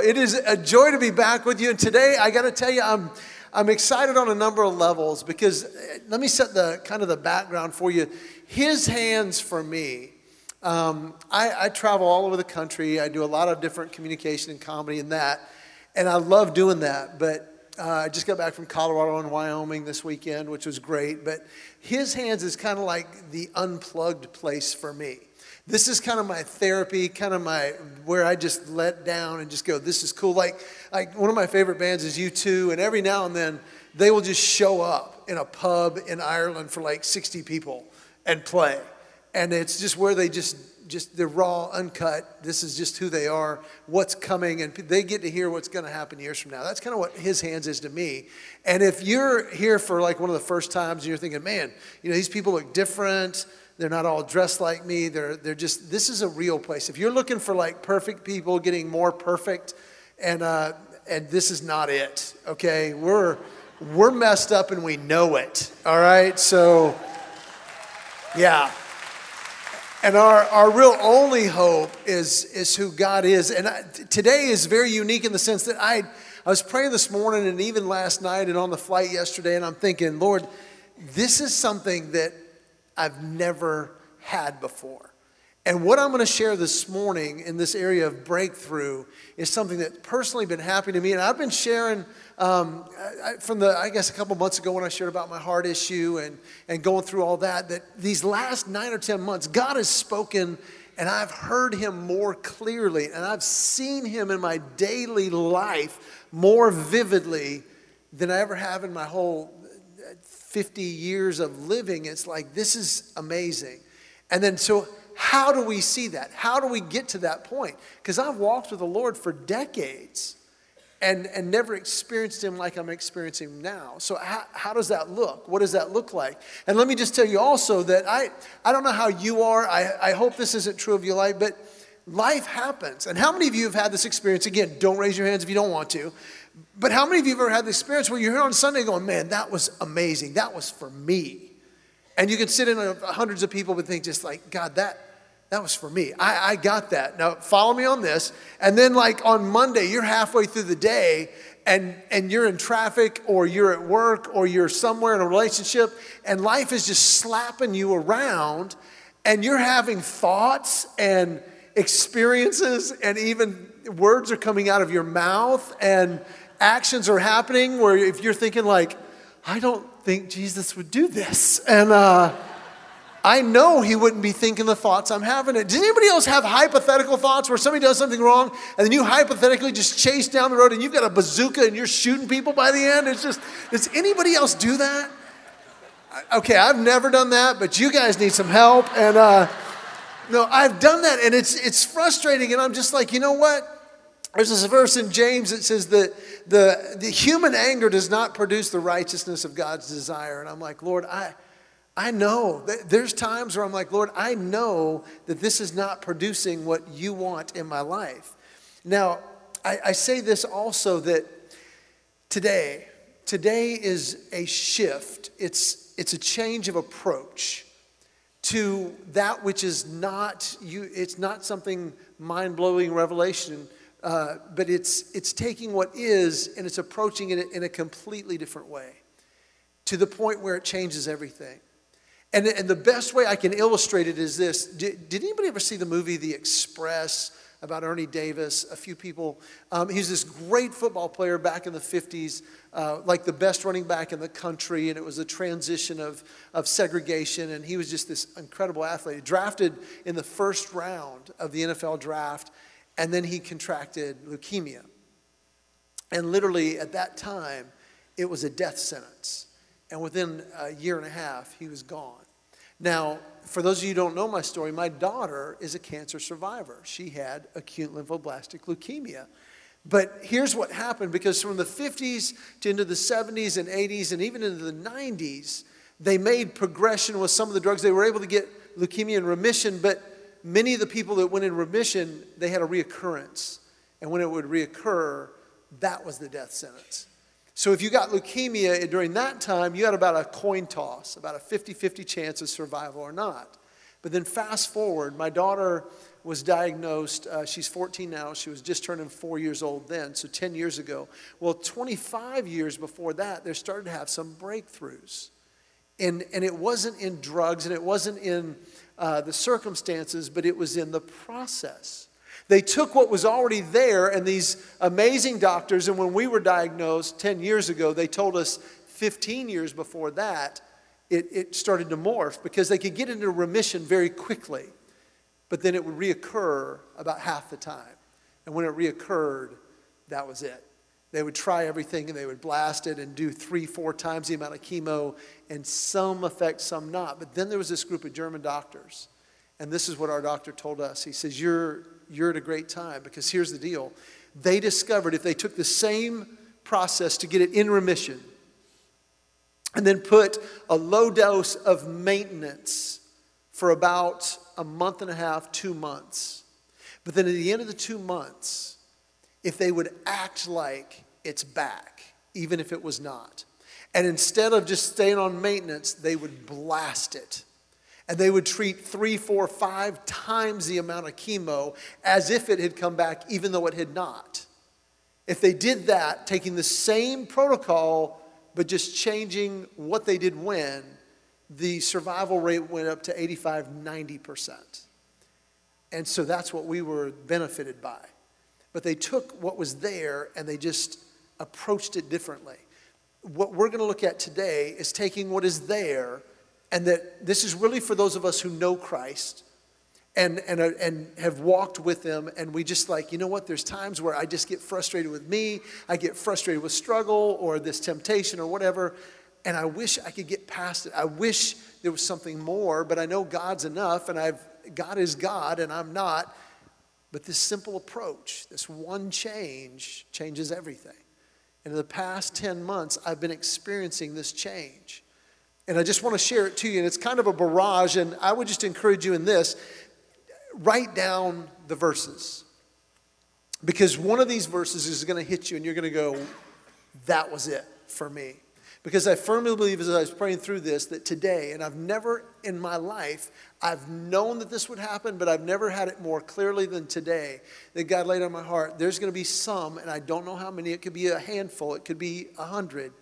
it is a joy to be back with you. And today, I got to tell you, I'm, I'm excited on a number of levels because uh, let me set the kind of the background for you. His hands for me. Um, I, I travel all over the country. I do a lot of different communication and comedy and that, and I love doing that. But uh, I just got back from Colorado and Wyoming this weekend, which was great. But his hands is kind of like the unplugged place for me this is kind of my therapy, kind of my where I just let down and just go, this is cool. Like, like one of my favorite bands is U2, and every now and then they will just show up in a pub in Ireland for like 60 people and play. And it's just where they just just they're raw, uncut. This is just who they are, what's coming, and they get to hear what's going to happen years from now. That's kind of what his hands is to me. And if you're here for like one of the first times and you're thinking, man, you know, these people look different they're not all dressed like me. They're, they're just, this is a real place. If you're looking for like perfect people getting more perfect, and, uh, and this is not it, okay? We're, we're messed up and we know it, all right? So, yeah. And our, our real only hope is, is who God is. And today is very unique in the sense that I, I was praying this morning and even last night and on the flight yesterday, and I'm thinking, Lord, this is something that I've never had before. And what I'm going to share this morning in this area of breakthrough is something that's personally been happening to me. And I've been sharing um, from the, I guess, a couple months ago when I shared about my heart issue and, and going through all that, that these last nine or 10 months, God has spoken and I've heard him more clearly and I've seen him in my daily life more vividly than I ever have in my whole 50 years of living, it's like, this is amazing. And then, so how do we see that? How do we get to that point? Because I've walked with the Lord for decades and, and never experienced Him like I'm experiencing now. So, how, how does that look? What does that look like? And let me just tell you also that I, I don't know how you are. I, I hope this isn't true of your life, but life happens. And how many of you have had this experience? Again, don't raise your hands if you don't want to. But how many of you have ever had the experience where you're here on Sunday going, man, that was amazing. That was for me. And you can sit in hundreds of people and think just like, God, that, that was for me. I, I got that. Now follow me on this. And then like on Monday, you're halfway through the day and, and you're in traffic or you're at work or you're somewhere in a relationship and life is just slapping you around and you're having thoughts and experiences and even words are coming out of your mouth and actions are happening where if you're thinking like, I don't think Jesus would do this. And uh, I know he wouldn't be thinking the thoughts I'm having. It. Does anybody else have hypothetical thoughts where somebody does something wrong and then you hypothetically just chase down the road and you've got a bazooka and you're shooting people by the end? It's just, does anybody else do that? Okay, I've never done that, but you guys need some help. And uh, no, I've done that and it's, it's frustrating. And I'm just like, you know what? There's this verse in James that says that the, the human anger does not produce the righteousness of God's desire. And I'm like, Lord, I, I know. There's times where I'm like, Lord, I know that this is not producing what you want in my life. Now, I, I say this also that today, today is a shift. It's, it's a change of approach to that which is not you. It's not something mind-blowing revelation uh, but it's, it's taking what is and it's approaching it in a completely different way to the point where it changes everything. And, and the best way I can illustrate it is this did, did anybody ever see the movie The Express? About Ernie Davis. A few people. Um, he's this great football player back in the 50s, uh, like the best running back in the country, and it was a transition of, of segregation, and he was just this incredible athlete. Drafted in the first round of the NFL draft, and then he contracted leukemia. And literally at that time, it was a death sentence. And within a year and a half, he was gone. Now, for those of you who don't know my story, my daughter is a cancer survivor. She had acute lymphoblastic leukemia. But here's what happened because from the 50s to into the 70s and 80s and even into the 90s, they made progression with some of the drugs. They were able to get leukemia in remission, but many of the people that went in remission, they had a reoccurrence. And when it would reoccur, that was the death sentence. So if you got leukemia during that time, you had about a coin toss, about a 50 50 chance of survival or not. But then fast forward, my daughter was diagnosed, uh, she's 14 now, she was just turning four years old then, so 10 years ago. Well, 25 years before that, they started to have some breakthroughs. And, and it wasn't in drugs and it wasn't in uh, the circumstances, but it was in the process. They took what was already there, and these amazing doctors, and when we were diagnosed 10 years ago, they told us 15 years before that, it, it started to morph because they could get into remission very quickly but then it would reoccur about half the time. And when it reoccurred, that was it. They would try everything and they would blast it and do three, four times the amount of chemo, and some effect, some not. But then there was this group of German doctors, and this is what our doctor told us. He says, You're, you're at a great time because here's the deal. They discovered if they took the same process to get it in remission and then put a low dose of maintenance for about a month and a half, two months. But then at the end of the two months, if they would act like it's back, even if it was not, and instead of just staying on maintenance, they would blast it. And they would treat three, four, five times the amount of chemo as if it had come back, even though it had not. If they did that, taking the same protocol, but just changing what they did when, the survival rate went up to 85, 90%. And so that's what we were benefited by. But they took what was there and they just approached it differently. What we're going to look at today is taking what is there, and that this is really for those of us who know Christ and, and, uh, and have walked with Him, and we just like, you know what, there's times where I just get frustrated with me, I get frustrated with struggle or this temptation or whatever, and I wish I could get past it. I wish there was something more, but I know God's enough, and I've God is God, and I'm not. But this simple approach, this one change, changes everything. And in the past 10 months, I've been experiencing this change. And I just want to share it to you. And it's kind of a barrage. And I would just encourage you in this write down the verses. Because one of these verses is going to hit you, and you're going to go, that was it for me. Because I firmly believe as I was praying through this that today, and I've never in my life, I've known that this would happen, but I've never had it more clearly than today that God laid on my heart. There's going to be some, and I don't know how many. It could be a handful, it could be a hundred.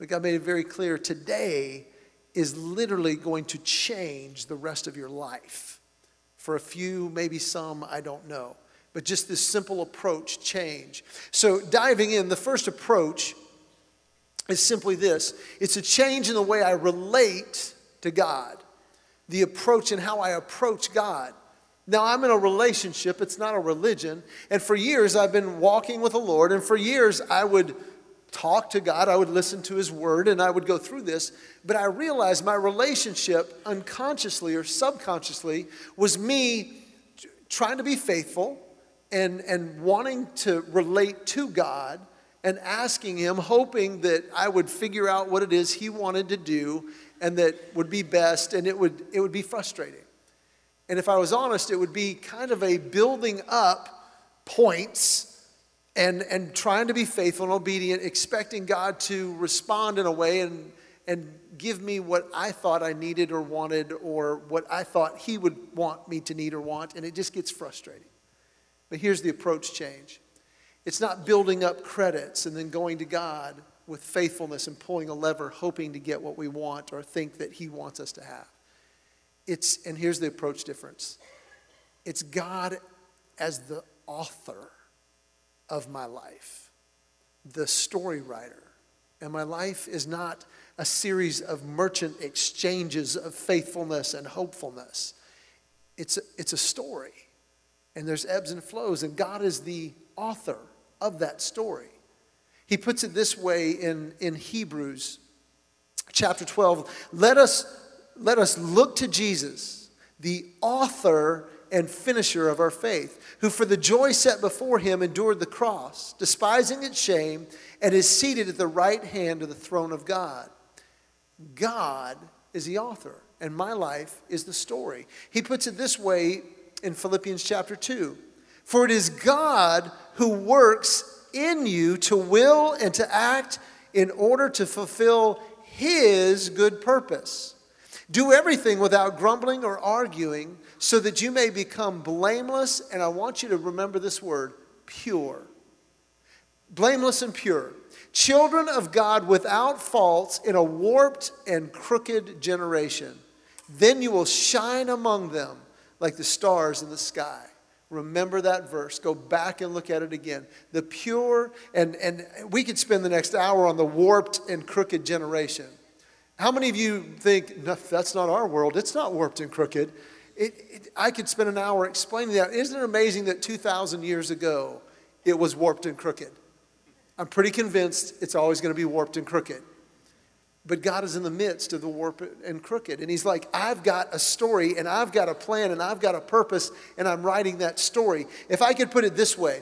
But God made it very clear today is literally going to change the rest of your life. For a few, maybe some, I don't know. But just this simple approach change. So, diving in, the first approach is simply this it's a change in the way I relate to God, the approach and how I approach God. Now, I'm in a relationship, it's not a religion. And for years, I've been walking with the Lord. And for years, I would talk to God, I would listen to His Word, and I would go through this. But I realized my relationship, unconsciously or subconsciously, was me trying to be faithful and, and wanting to relate to God and asking him, hoping that I would figure out what it is he wanted to do and that would be best, and it would, it would be frustrating. And if I was honest, it would be kind of a building up points and, and trying to be faithful and obedient, expecting God to respond in a way and, and give me what I thought I needed or wanted or what I thought He would want me to need or want, and it just gets frustrating. But here's the approach change it's not building up credits and then going to God with faithfulness and pulling a lever, hoping to get what we want or think that He wants us to have. It's, and here's the approach difference it's God as the author of my life, the story writer. And my life is not a series of merchant exchanges of faithfulness and hopefulness. It's a, it's a story, and there's ebbs and flows, and God is the author of that story. He puts it this way in, in Hebrews chapter 12 let us, let us look to Jesus, the author and finisher of our faith, who for the joy set before him endured the cross, despising its shame, and is seated at the right hand of the throne of God. God is the author, and my life is the story. He puts it this way in Philippians chapter 2 For it is God who works in you to will and to act in order to fulfill his good purpose. Do everything without grumbling or arguing, so that you may become blameless. And I want you to remember this word pure. Blameless and pure. Children of God without faults in a warped and crooked generation. Then you will shine among them like the stars in the sky. Remember that verse. Go back and look at it again. The pure, and, and we could spend the next hour on the warped and crooked generation. How many of you think, no, that's not our world? It's not warped and crooked. It, it, I could spend an hour explaining that. Isn't it amazing that 2,000 years ago it was warped and crooked? I'm pretty convinced it's always going to be warped and crooked. But God is in the midst of the warped and crooked. And He's like, I've got a story and I've got a plan and I've got a purpose and I'm writing that story. If I could put it this way,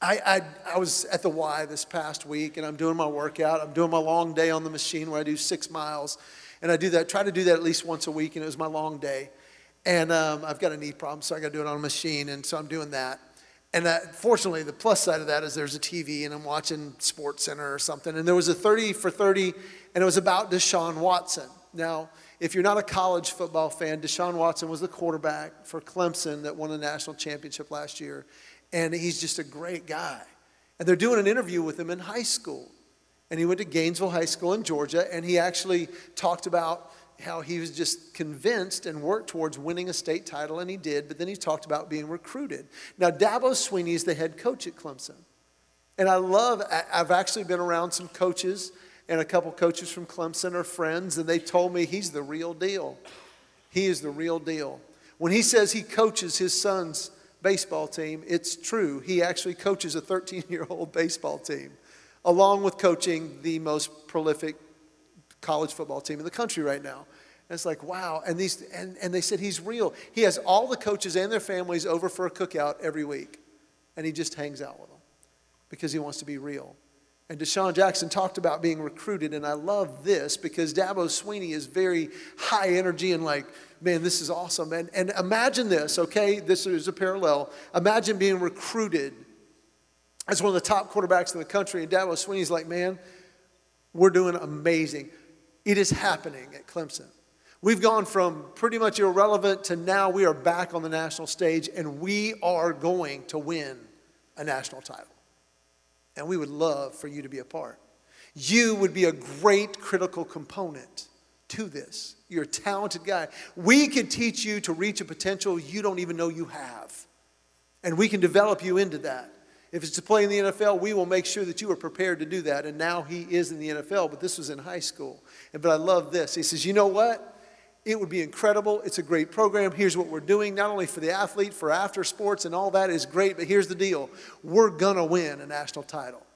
I, I, I, was at the Y this past week and I'm doing my workout. I'm doing my long day on the machine where I do six miles. And I do that, try to do that at least once a week, and it was my long day. And um, I've got a knee problem, so I got to do it on a machine, and so I'm doing that. And that, fortunately, the plus side of that is there's a TV, and I'm watching Sports Center or something. And there was a 30 for 30, and it was about Deshaun Watson. Now, if you're not a college football fan, Deshaun Watson was the quarterback for Clemson that won the national championship last year and he's just a great guy. And they're doing an interview with him in high school. And he went to Gainesville High School in Georgia, and he actually talked about how he was just convinced and worked towards winning a state title, and he did, but then he talked about being recruited. Now, Dabo Swinney is the head coach at Clemson. And I love, I've actually been around some coaches, and a couple coaches from Clemson are friends, and they told me he's the real deal. He is the real deal. When he says he coaches his sons baseball team, it's true. He actually coaches a 13 year old baseball team, along with coaching the most prolific college football team in the country right now. And it's like, wow. And, these, and, and they said he's real. He has all the coaches and their families over for a cookout every week, and he just hangs out with them because he wants to be real. And Deshaun Jackson talked about being recruited, and I love this because Dabo Swinney is very high energy and like, man, this is awesome. And, and imagine this, okay? This is a parallel. Imagine being recruited as one of the top quarterbacks in the country, and Dabo Swinney's like, man, we're doing amazing. It is happening at Clemson. We've gone from pretty much irrelevant to now we are back on the national stage, and we are going to win a national title and we would love for you to be a part. You would be a great critical component to this. You're a talented guy. We could teach you to reach a potential you don't even know you have. And we can develop you into that. If it's to play in the NFL, we will make sure that you are prepared to do that. And now he is in the NFL, but this was in high school. And, but I love this. He says, You know what? It would be incredible. It's a great program. Here's what we're doing, not only for the athlete, for after sports, and all that is great, but here's the deal we're going to win a national title,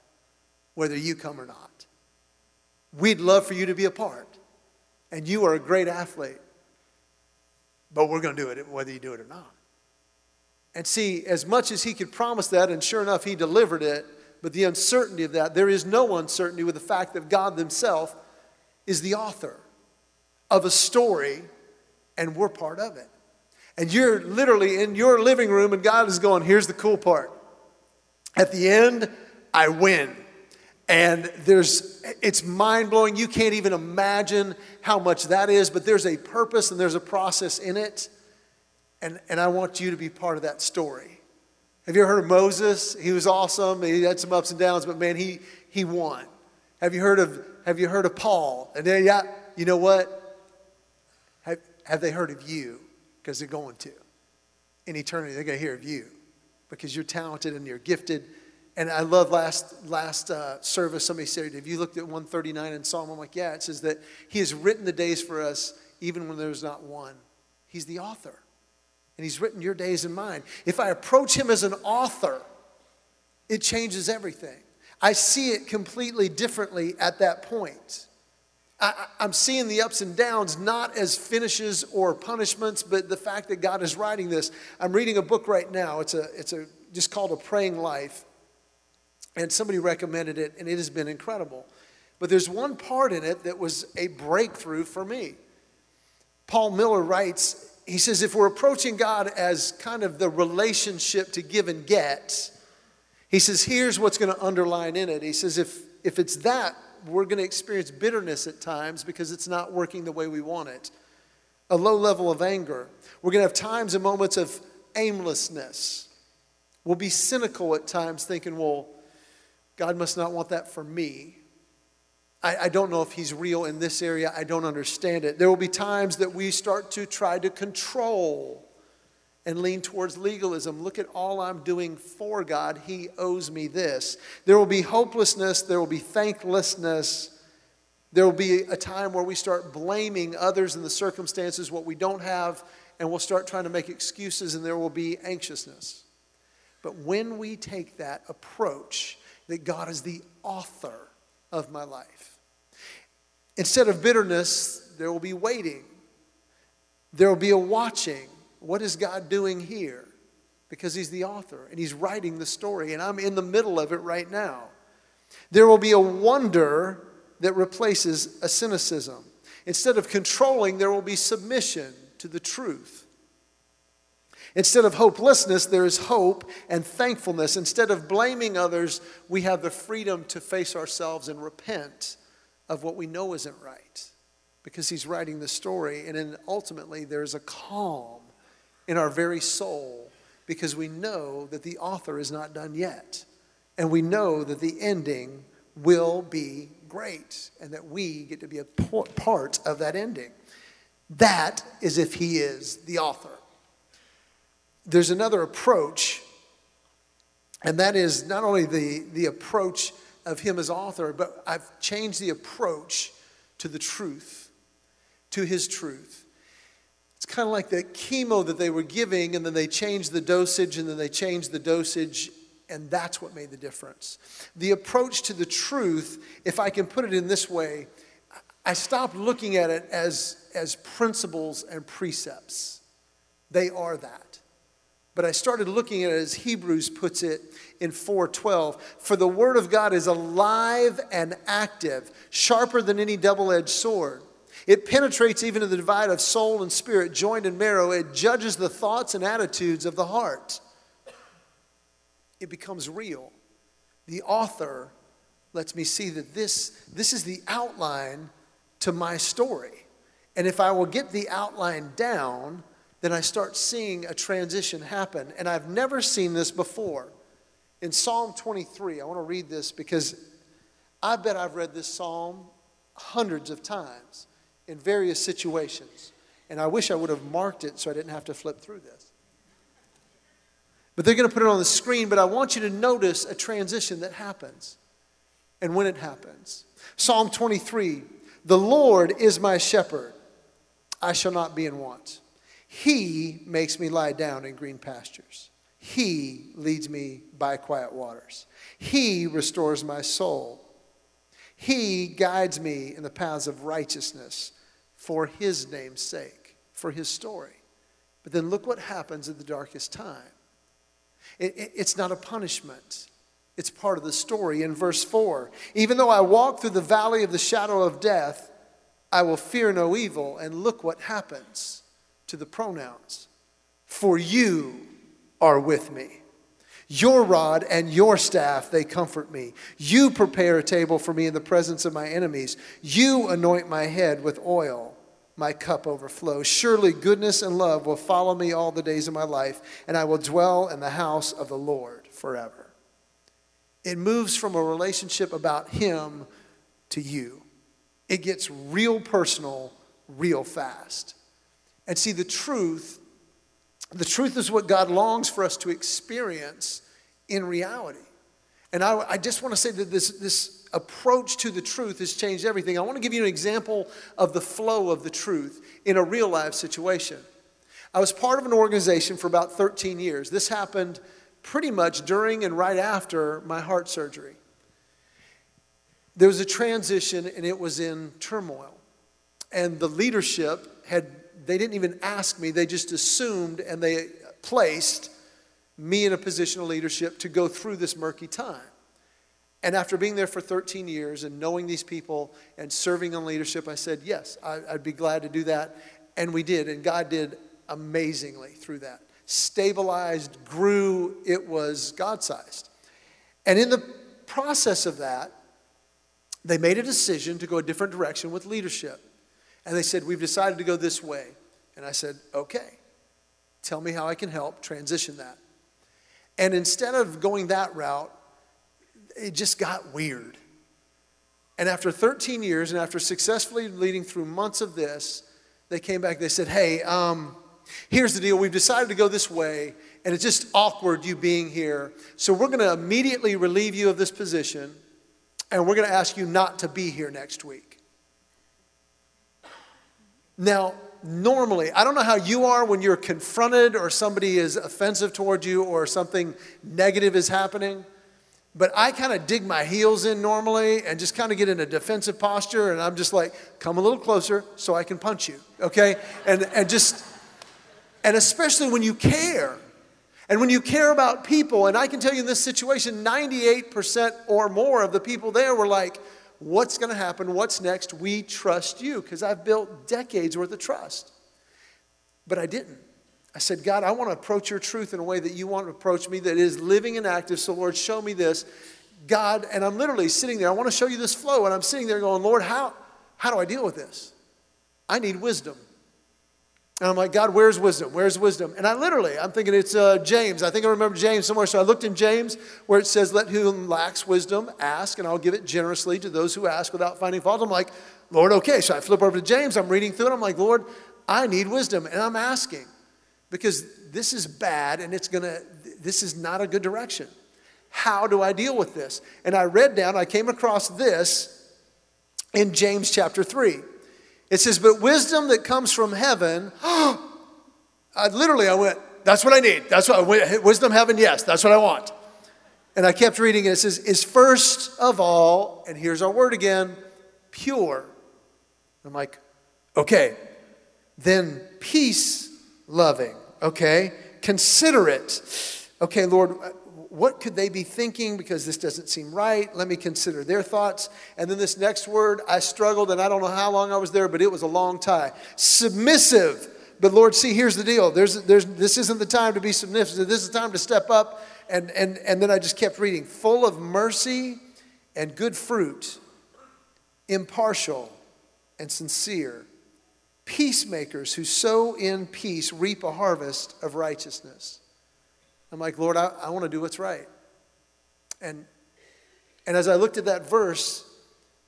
whether you come or not. We'd love for you to be a part. And you are a great athlete, but we're going to do it whether you do it or not. And see, as much as he could promise that, and sure enough, he delivered it, but the uncertainty of that, there is no uncertainty with the fact that God Himself is the author of a story, and we're part of it. And you're literally in your living room, and God is going, Here's the cool part. At the end, I win. And there's, it's mind blowing. You can't even imagine how much that is, but there's a purpose and there's a process in it. And, and I want you to be part of that story. Have you heard of Moses? He was awesome. He had some ups and downs, but man, he, he won. Have you heard of, have you heard of Paul? And then, yeah, you know what? Have, have they heard of you? Because they're going to. In eternity, they're going to hear of you because you're talented and you're gifted. And I love last, last uh, service, somebody said, Have you looked at 139 in Psalm? I'm like, Yeah, it says that He has written the days for us even when there's not one. He's the author. And He's written your days and mine. If I approach Him as an author, it changes everything. I see it completely differently at that point. I, am seeing the ups and downs not as finishes or punishments, but the fact that God is writing this. I'm reading a book right now. It's a, it's a just called A Praying Life, and somebody recommended it, and it has been incredible. But there's one part in it that was a breakthrough for me. Paul Miller writes, he says, if we're approaching God as kind of the relationship to give and get, he says, here's what's going to underline in it. He says, if, if it's that we're going to experience bitterness at times because it's not working the way we want it. A low level of anger. We're going to have times and moments of aimlessness. We'll be cynical at times, thinking, well, God must not want that for me. I, I, don't know if He's real in this area. I don't understand it. There will be times that we start to try to control and lean towards legalism. Look at all I'm doing for God. He owes me this. There will be hopelessness. There will be thanklessness. There will be a time where we start blaming others and the circumstances, what we don't have, and we'll start trying to make excuses, and there will be anxiousness. But when we take that approach that God is the author of my life, instead of bitterness, there will be waiting, there will be a watching what is God doing here? Because He's the author and He's writing the story, and I'm in the middle of it right now. There will be a wonder that replaces a cynicism. Instead of controlling, there will be submission to the truth. Instead of hopelessness, there is hope and thankfulness. Instead of blaming others, we have the freedom to face ourselves and repent of what we know isn't right because he's writing the story. And then ultimately, there's a calm in our very soul because we know that the author is not done yet. And we know that the ending will be great and that we get to be a part of that ending. That is if he is the author. There's another approach, and that is not only the, the approach of him as author, but I've changed the approach to the truth, to his truth It's kind of like the chemo that they were giving, and then they changed the dosage, and then they changed the dosage, and that's what made the difference. The approach to the truth, if I can put it in this way, I stopped looking at it as, as principles and precepts. They are that. But I started looking at it as Hebrews puts it in 4:12, for the word of God is alive and active, sharper than any double-edged sword it penetrates even to the divide of soul and spirit, joined in marrow. It judges the thoughts and attitudes of the heart. It becomes real. The author lets me see that this, this is the outline to my story. And if I will get the outline down, then I start seeing a transition happen. And I've never seen this before. In Psalm 23, I want to read this because I bet I've read this psalm hundreds of times in various situations. And I wish I would have marked it so I didn't have to flip through this. But they're going to put it on the screen, but I want you to notice a transition that happens and when it happens. Psalm 23 The Lord is my shepherd, I shall not be in want. He makes me lie down in green pastures. He leads me by quiet waters. He restores my soul. He guides me in the paths of righteousness for his name's sake, for his story. But then look what happens at the darkest time. It, it, it's not a punishment, it's part of the story. In verse 4 Even though I walk through the valley of the shadow of death, I will fear no evil. And look what happens to the pronouns. For you are with me. Your rod and your staff, they comfort me. You prepare a table for me in the presence of my enemies. You anoint my head with oil. My cup overflows. Surely goodness and love will follow me all the days of my life, and I will dwell in the house of the Lord forever. It moves from a relationship about Him to you. It gets real personal real fast. And see, the truth the truth is what God longs for us to experience in reality. And I, I just want to say that this, this approach to the truth has changed everything. I want to give you an example of the flow of the truth in a real life situation. I was part of an organization for about 13 years. This happened pretty much during and right after my heart surgery. There was a transition and it was in turmoil. And the leadership had they didn't even ask me, they just assumed and they placed me in a position of leadership to go through this murky time. And after being there for 13 years and knowing these people and serving in leadership, I said, yes, I, would be glad to do that. And we did. And God did amazingly through that. Stabilized, grew, it was God sized. And in the process of that, they made a decision to go a different direction with leadership. And they said, We've decided to go this way. And I said, Okay, tell me how I can help transition that. And instead of going that route, it just got weird. And after 13 years and after successfully leading through months of this, they came back. They said, Hey, um, here's the deal. We've decided to go this way, and it's just awkward you being here. So we're going to immediately relieve you of this position, and we're going to ask you not to be here next week. Now, normally, I don't know how you are when you're confronted or somebody is offensive toward you or something negative is happening. But I kind of dig my heels in normally and just kind of get in a defensive posture, and I'm just like, come a little closer so I can punch you, okay? And, and just, and especially when you care. And when you care about people, and I can tell you in this situation, 98% or more of the people there were like, what's going to happen? What's next? We trust you because I've built decades worth of trust. But I didn't. I said, God, I want to approach your truth in a way that you want to approach me that is living and active. So, Lord, show me this. God, and I'm literally sitting there. I want to show you this flow. And I'm sitting there going, Lord, how, how do I deal with this? I need wisdom. And I'm like, God, where's wisdom? Where's wisdom? And I literally, I'm thinking it's uh, James. I think I remember James somewhere. So I looked in James where it says, Let whom lacks wisdom ask, and I'll give it generously to those who ask without finding fault. I'm like, Lord, okay. So I flip over to James. I'm reading through it. I'm like, Lord, I need wisdom. And I'm asking because this is bad and it's going to, this is not a good direction. How do I deal with this? And I read down, I came across this in James chapter 3. It says, But wisdom that comes from heaven, I literally, I went, That's what I need. That's what, wisdom, heaven, yes, that's what I want. And I kept reading it. It says, Is first of all, and here's our word again, pure. I'm like, Okay, then peace loving okay? Consider it. Okay, Lord, what could they be thinking because this doesn't seem right? Let me consider their thoughts. And then this next word, I struggled and I don't know how long I was there, but it was a long time. Submissive. But Lord, see, here's the deal. There's, there's, this isn't the time to be submissive. This is the time to step up. And, and, and then I just kept reading. Full of mercy and good fruit, impartial and sincere peacemakers who sow in peace reap a harvest of righteousness. I'm like, Lord, I, I want to do what's right. And, and as I looked at that verse,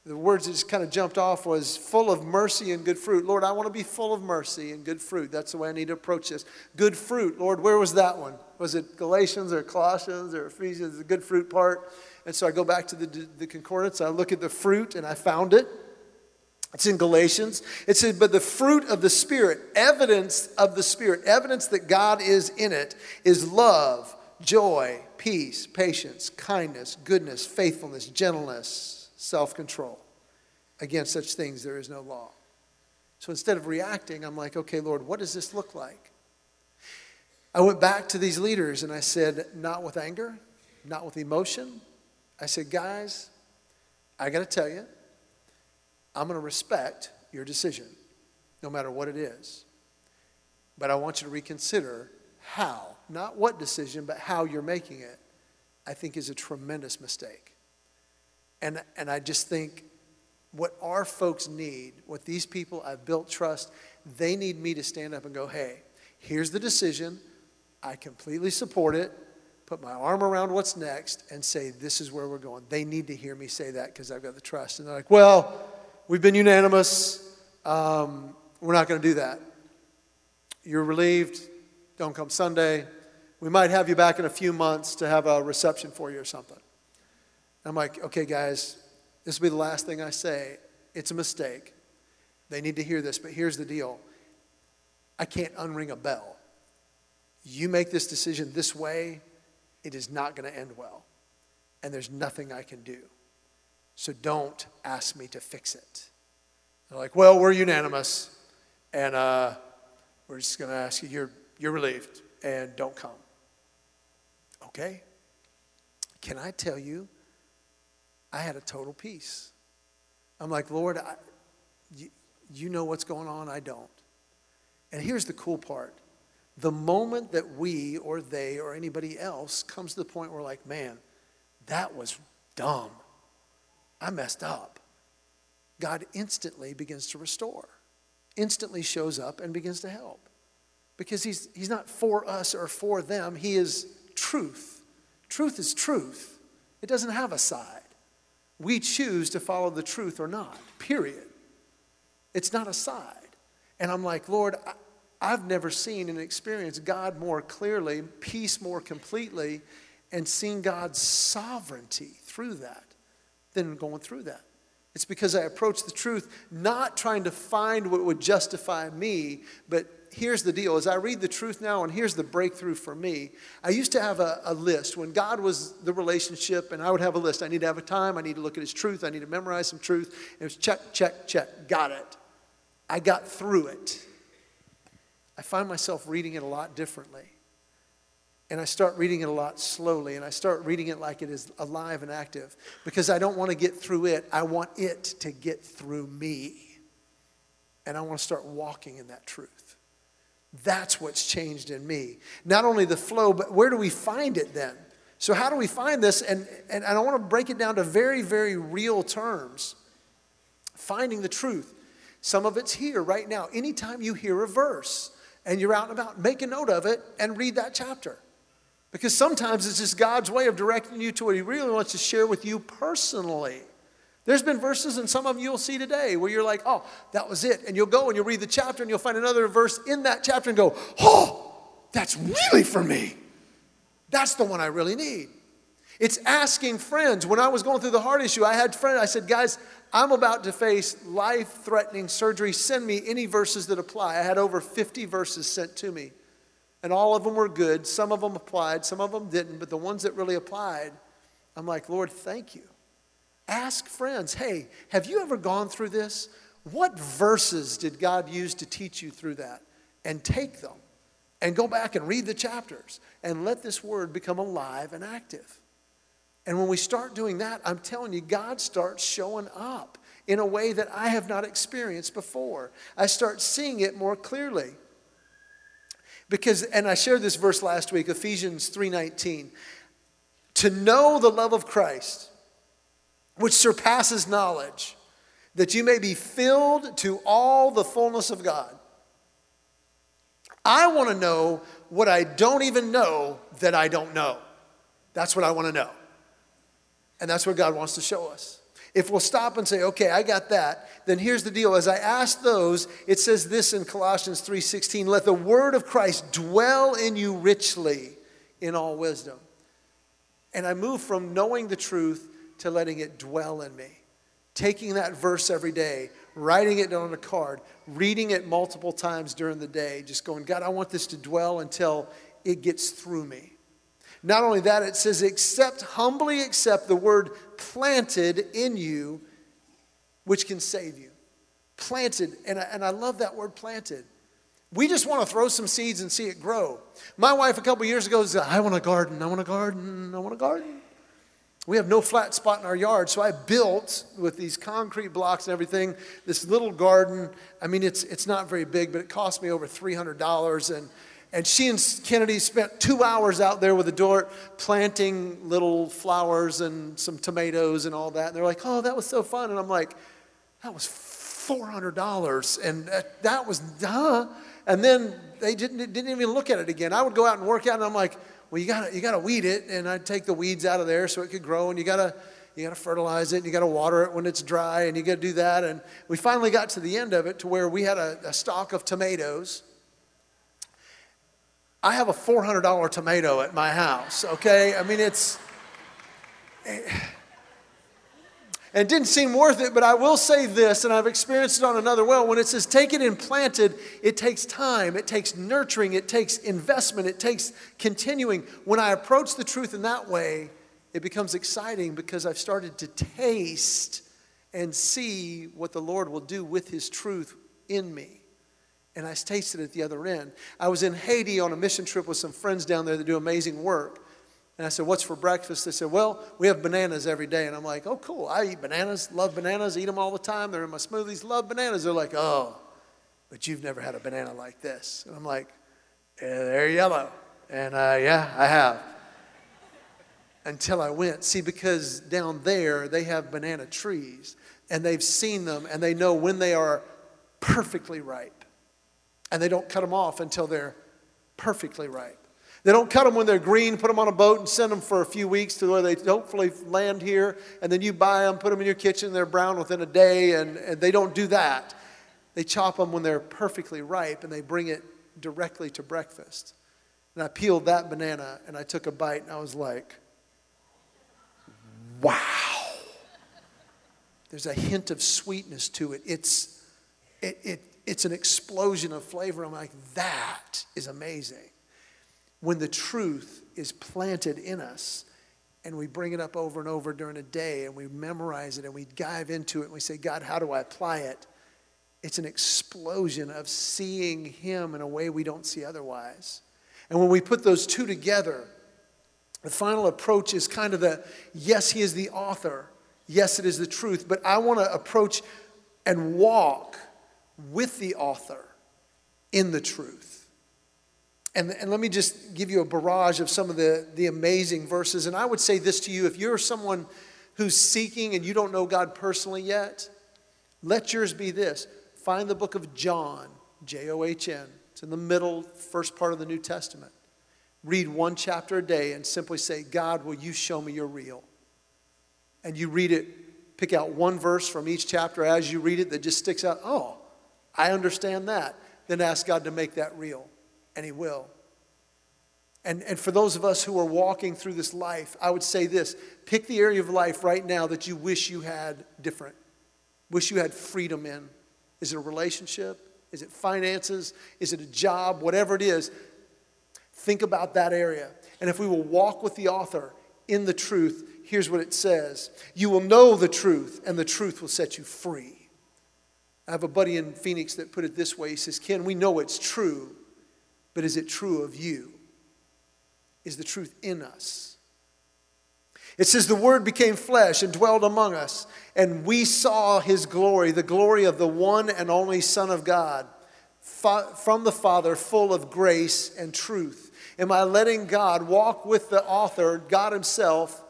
the words that just kind of jumped off was full of mercy and good fruit. Lord, I want to be full of mercy and good fruit. That's the way I need to approach this. Good fruit. Lord, where was that one? Was it Galatians or Colossians or Ephesians, the good fruit part? And so I go back to the, the concordance. I look at the fruit and I found it. It's in Galatians. It says, but the fruit of the Spirit, evidence of the Spirit, evidence that God is in it, is love, joy, peace, patience, kindness, goodness, faithfulness, gentleness, self control. Against such things, there is no law. So instead of reacting, I'm like, okay, Lord, what does this look like? I went back to these leaders and I said, not with anger, not with emotion. I said, guys, I got to tell you, I'm going to respect your decision, no matter what it is. But I want you to reconsider how, not what decision, but how you're making it, I think is a tremendous mistake. And, and I just think what our folks need, what these people I've built trust, they need me to stand up and go, hey, here's the decision. I completely support it. Put my arm around what's next and say, this is where we're going. They need to hear me say that because I've got the trust. And they're like, well, We've been unanimous. Um, we're not going to do that. You're relieved. Don't come Sunday. We might have you back in a few months to have a reception for you or something. I'm like, okay, guys, this will be the last thing I say. It's a mistake. They need to hear this, but here's the deal I can't unring a bell. You make this decision this way, it is not going to end well. And there's nothing I can do. So don't ask me to fix it. They're like, well, we're unanimous, and uh, we're just going to ask you, you're, you're relieved, and don't come. Okay? Can I tell you, I had a total peace. I'm like, Lord, I, you, you know what's going on, I don't. And here's the cool part the moment that we or they or anybody else comes to the point where, like, man, that was dumb. I messed up. God instantly begins to restore, instantly shows up and begins to help. Because he's, he's not for us or for them, he is truth. Truth is truth, it doesn't have a side. We choose to follow the truth or not, period. It's not a side. And I'm like, Lord, I, I've never seen and experienced God more clearly, peace more completely, and seen God's sovereignty through that than going through that. It's because I approach the truth not trying to find what would justify me, but here's the deal as I read the truth now, and here's the breakthrough for me. I used to have a, a, list. When God was the relationship, and I would have a list. I need to have a time, I need to look at His truth, I need to memorize some truth. And it was check, check, check, got it. I got through it. I find myself reading it a lot differently. And I start reading it a lot slowly, and I start reading it like it is alive and active because I don't want to get through it. I want it to get through me. And I want to start walking in that truth. That's what's changed in me. Not only the flow, but where do we find it then? So, how do we find this? And, and I want to break it down to very, very real terms. Finding the truth. Some of it's here right now. Anytime you hear a verse and you're out and about, make a note of it and read that chapter. Because sometimes it's just God's way of directing you to what He really wants to share with you personally. There's been verses, and some of you you'll see today, where you're like, oh, that was it. And you'll go and you'll read the chapter, and you'll find another verse in that chapter and go, oh, that's really for me. That's the one I really need. It's asking friends. When I was going through the heart issue, I had friends, I said, guys, I'm about to face life threatening surgery. Send me any verses that apply. I had over 50 verses sent to me and all of them were good. Some of them applied, some of them didn't, but the ones that really applied, I'm like, Lord, thank you. Ask friends, hey, have you ever gone through this? What verses did God use to teach you through that? And take them and go back and read the chapters and let this word become alive and active. And when we start doing that, I'm telling you, God starts showing up in a way that I have not experienced before. I start seeing it more clearly. Because, and I shared this verse last week, Ephesians 3:19. To know the love of Christ, which surpasses knowledge, that you may be filled to all the fullness of God. I want to know what I don't even know that I don't know. That's what I want to know. And that's what God wants to show us. If we'll stop and say, okay, I got that, then here's the deal. As I ask those, it says this in Colossians 3:16, let the word of Christ dwell in you richly in all wisdom. And I move from knowing the truth to letting it dwell in me. Taking that verse every day, writing it on a card, reading it multiple times during the day, just going, God, I want this to dwell until it gets through me. Not only that, it says, accept, humbly accept the word planted in you, which can save you. Planted. And I, and I love that word planted. We just want to throw some seeds and see it grow. My wife a couple years ago said, I want a garden, I want a garden, I want a garden. We have no flat spot in our yard, so I built with these concrete blocks and everything this little garden. I mean, it's, it's not very big, but it cost me over $300. And and she and Kennedy spent two hours out there with the Dort planting little flowers and some tomatoes and all that. And they're like, oh, that was so fun. And I'm like, that was $400. And that, that was, duh. And then they didn't, didn't even look at it again. I would go out and work out and I'm like, well, you gotta, you gotta weed it. And I'd take the weeds out of there so it could grow. And you gotta, you gotta fertilize it and you gotta water it when it's dry and you gotta do that. And we finally got to the end of it to where we had a, a stalk of tomatoes I have a $400 tomato at my house, okay? I mean, it's. Eh, it didn't seem worth it, but I will say this, and I've experienced it on another well. When it says take it and plant it, it takes time, it takes nurturing, it takes investment, it takes continuing. When I approach the truth in that way, it becomes exciting because I've started to taste and see what the Lord will do with His truth in me and I tasted it at the other end. I was in Haiti on a mission trip with some friends down there that do amazing work. And I said, What's for breakfast? They said, Well, we have bananas every day. And I'm like, Oh, cool. I eat bananas, love bananas, eat them all the time. They're in my smoothies, love bananas. They're like, Oh, but you've never had a banana like this. And I'm like, yeah, They're yellow. And uh, yeah, I have. until I went. See, because down there they have banana trees and they've seen them and they know when they are perfectly ripe. And they don't cut them off until they're perfectly ripe. They don't cut them when they're green, put them on a boat and send them for a few weeks to where they hopefully land here. And then you buy them, put them in your kitchen, they're brown within a day, and, and they don't do that. They chop them when they're perfectly ripe and they bring it directly to breakfast. And I peeled that banana and I took a bite and I was like, wow. There's a hint of sweetness to it. It's, it, it, it's an explosion of flavor. I'm like, that is amazing. When the truth is planted in us and we bring it up over and over during a day and we memorize it and we dive into it and we say, God, how do I apply it? It's an explosion of seeing Him in a way we don't see otherwise. And when we put those two together, the final approach is kind of the yes, He is the author. Yes, it is the truth. But I want to approach and walk with the author in the truth. And, and let me just give you a barrage of some of the, the amazing verses. And I would say this to you if you're someone who's seeking and you don't know God personally yet, let yours be this find the book of John, J O H N. It's in the middle, first part of the New Testament. Read one chapter a day and simply say, God, will you show me you're real? And you read it, pick out one verse from each chapter as you read it that just sticks out. Oh, I understand that. Then ask God to make that real, and He will. And, and for those of us who are walking through this life, I would say this pick the area of life right now that you wish you had different, wish you had freedom in. Is it a relationship? Is it finances? Is it a job? Whatever it is, think about that area. And if we will walk with the author in the truth, here's what it says You will know the truth, and the truth will set you free. I have a buddy in Phoenix that put it this way He says, Ken, we know it's true, but is it true of you? Is the truth in us? It says, The Word became flesh and dwelled among us, and we saw His glory, the glory of the one and only Son of God, from the Father, full of grace and truth. Am I letting God walk with the author, God Himself,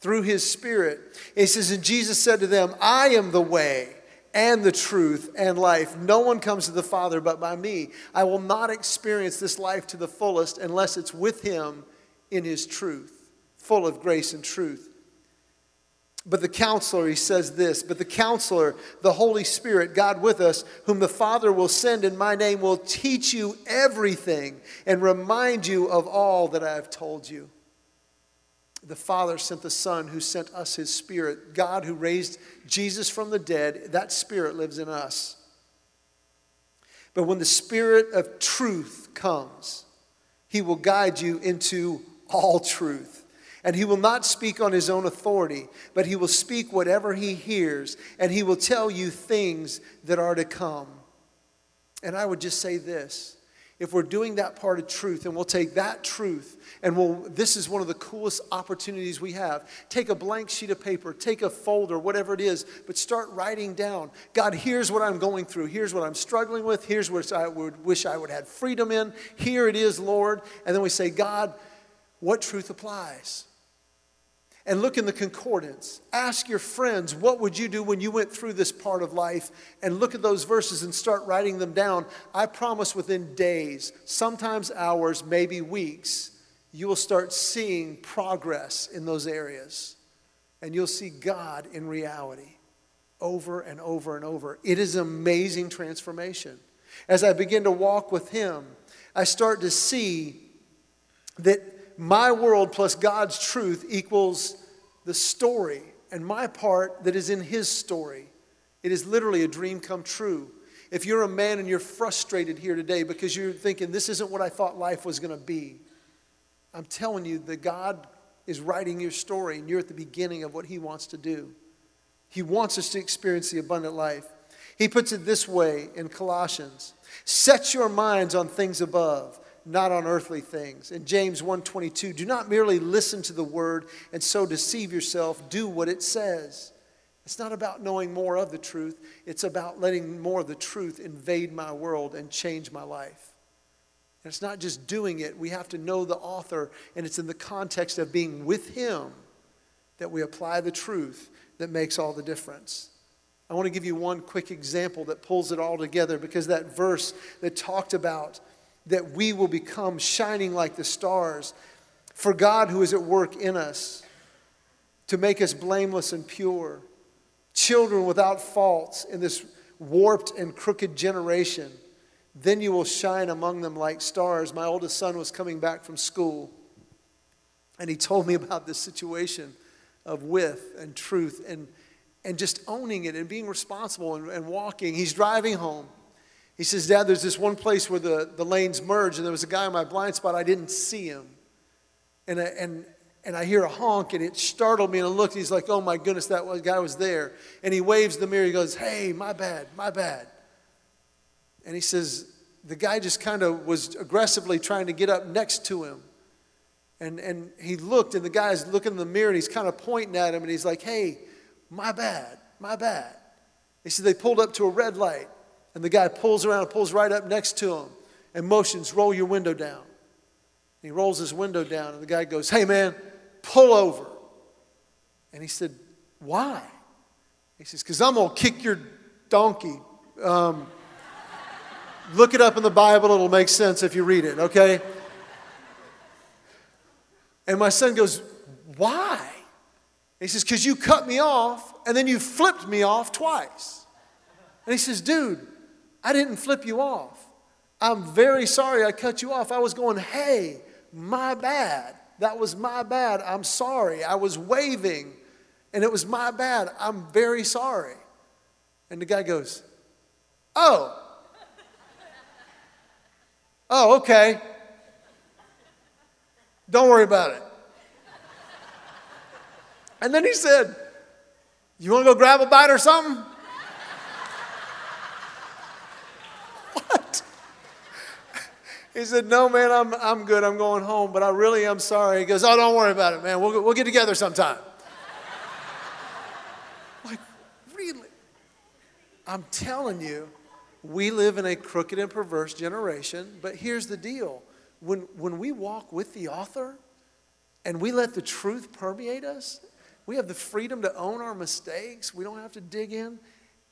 through His Spirit? It says, And Jesus said to them, I am the way and the truth and life. No one comes to the Father but by me. I will not experience this life to the fullest unless it's with Him in His truth, full of grace and truth. But the counselor, he says this, but the counselor, the Holy Spirit, God with us, whom the Father will send in my name, will teach you everything and remind you of all that I have told you. The Father sent the Son who sent us his Spirit. God who raised Jesus from the dead, that Spirit lives in us. But when the Spirit of truth comes, he will guide you into all truth. And he will not speak on his own authority, but he will speak whatever he hears, and he will tell you things that are to come. And I would just say this if we're doing that part of truth and we'll take that truth and we'll this is one of the coolest opportunities we have. Take a blank sheet of paper take a folder whatever it is but start writing down god here's what i'm going through. Here's what i'm struggling with. Here's what i would wish i would have freedom in. Here it is lord. And then we say god what truth applies and look in the concordance. Ask your friends, what would you do when you went through this part of life? And look at those verses and start writing them down. I promise within days, sometimes hours, maybe weeks, you will start seeing progress in those areas. And you'll see God in reality over and over and over. It is amazing transformation. As I begin to walk with Him, I start to see that my world plus God's truth equals the story and my part that is in His story. It is literally a dream come true. If you're a man and you're frustrated here today because you're thinking, this isn't what I thought life was going to be, I'm telling you that God is writing your story and you're at the beginning of what He wants to do. He wants us to experience the abundant life. He puts it this way in Colossians Set your minds on things above not on earthly things. In James 1:22, do not merely listen to the word and so deceive yourself, do what it says. It's not about knowing more of the truth, it's about letting more of the truth invade my world and change my life. And it's not just doing it, we have to know the author, and it's in the context of being with him that we apply the truth that makes all the difference. I want to give you one quick example that pulls it all together because that verse that talked about that we will become shining like the stars for God who is at work in us to make us blameless and pure, children without faults in this warped and crooked generation. Then you will shine among them like stars. My oldest son was coming back from school, and he told me about this situation of with and truth and, and just owning it and being responsible and, and walking. He's driving home. He says, Dad, there's this one place where the, the lanes merge, and there was a guy in my blind spot. I didn't see him. And, I, and, and I hear a honk, and it startled me. And I looked, and he's like, Oh my goodness, that guy was there. And he waves the mirror. He goes, Hey, my bad, my bad. And he says, the guy just kind of was aggressively trying to get up next to him. And, and he looked, and the guy's looking in the mirror, and he's kind of pointing at him, and he's like, hey, my bad, my bad. He said they pulled up to a red light, and the guy pulls around and pulls right up next to him and motions, roll your window down. And he rolls his window down, and the guy goes, hey, man, pull over. And he said, why? He says, because I'm going to kick your donkey. Um, Look it up in the Bible, it'll make sense if you read it, okay? And my son goes, Why? he says, Because you cut me off and then you flipped me off twice. And he says, Dude, I didn't flip you off. I'm very sorry I cut you off. I was going, Hey, my bad. That was my bad. I'm sorry. I was waving and it was my bad. I'm very sorry. And the guy goes, Oh, Oh, okay. Don't worry about it. And then he said, You want to go grab a bite or something? What? He said, No, man, I'm, I'm good. I'm going home, but I really am sorry. He goes, Oh, don't worry about it, man. We'll, we'll get together sometime. like, really? I'm telling you, we live in a crooked and perverse generation, but here's the deal. When, when we walk with the author and we let the truth permeate us, we have the freedom to own our mistakes. We don't have to dig in.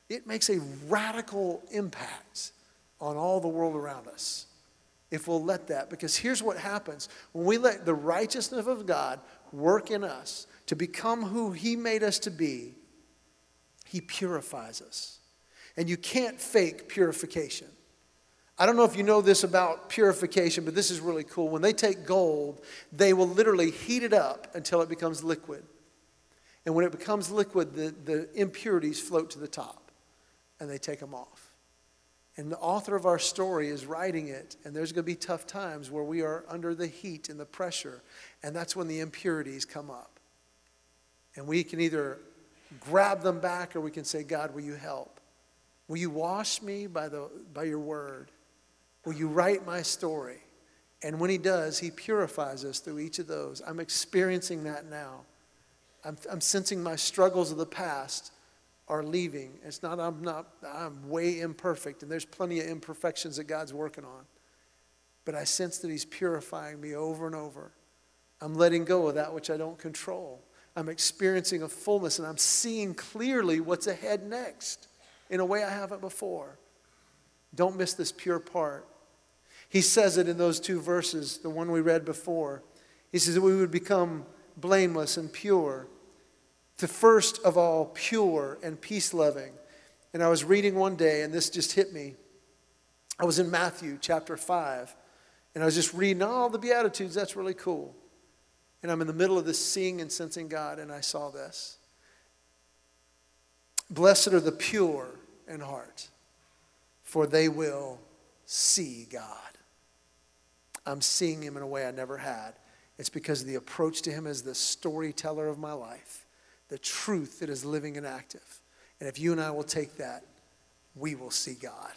It makes a radical impact on all the world around us if we'll let that. Because here's what happens when we let the righteousness of God work in us to become who He made us to be, He purifies us. And you can't fake purification. I don't know if you know this about purification, but this is really cool. When they take gold, they will literally heat it up until it becomes liquid. And when it becomes liquid, the, the impurities float to the top and they take them off. And the author of our story is writing it, and there's going to be tough times where we are under the heat and the pressure, and that's when the impurities come up. And we can either grab them back or we can say, God, will you help? Will you wash me by, the, by your word? Will you write my story? And when he does, he purifies us through each of those. I'm experiencing that now. I'm, I'm sensing my struggles of the past are leaving. It's not, I'm not, I'm way imperfect, and there's plenty of imperfections that God's working on. But I sense that he's purifying me over and over. I'm letting go of that which I don't control. I'm experiencing a fullness, and I'm seeing clearly what's ahead next in a way I haven't before. Don't miss this pure part. He says it in those two verses, the one we read before. He says that we would become blameless and pure. To first of all, pure and peace loving. And I was reading one day, and this just hit me. I was in Matthew chapter 5, and I was just reading all the Beatitudes. That's really cool. And I'm in the middle of this seeing and sensing God, and I saw this. Blessed are the pure in heart, for they will see God. I'm seeing him in a way I never had. It's because of the approach to him as the storyteller of my life, the truth that is living and active. And if you and I will take that, we will see God.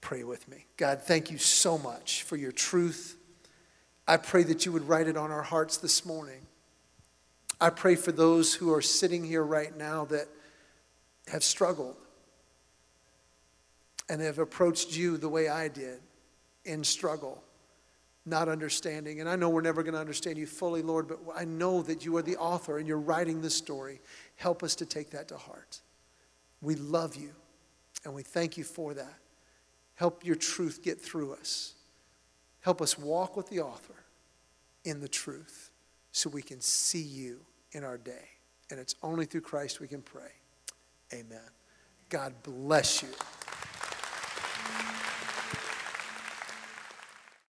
Pray with me. God, thank you so much for your truth. I pray that you would write it on our hearts this morning. I pray for those who are sitting here right now that have struggled and have approached you the way I did in struggle. Not understanding. And I know we're never going to understand you fully, Lord, but I know that you are the author and you're writing this story. Help us to take that to heart. We love you and we thank you for that. Help your truth get through us. Help us walk with the author in the truth so we can see you in our day. And it's only through Christ we can pray. Amen. God bless you.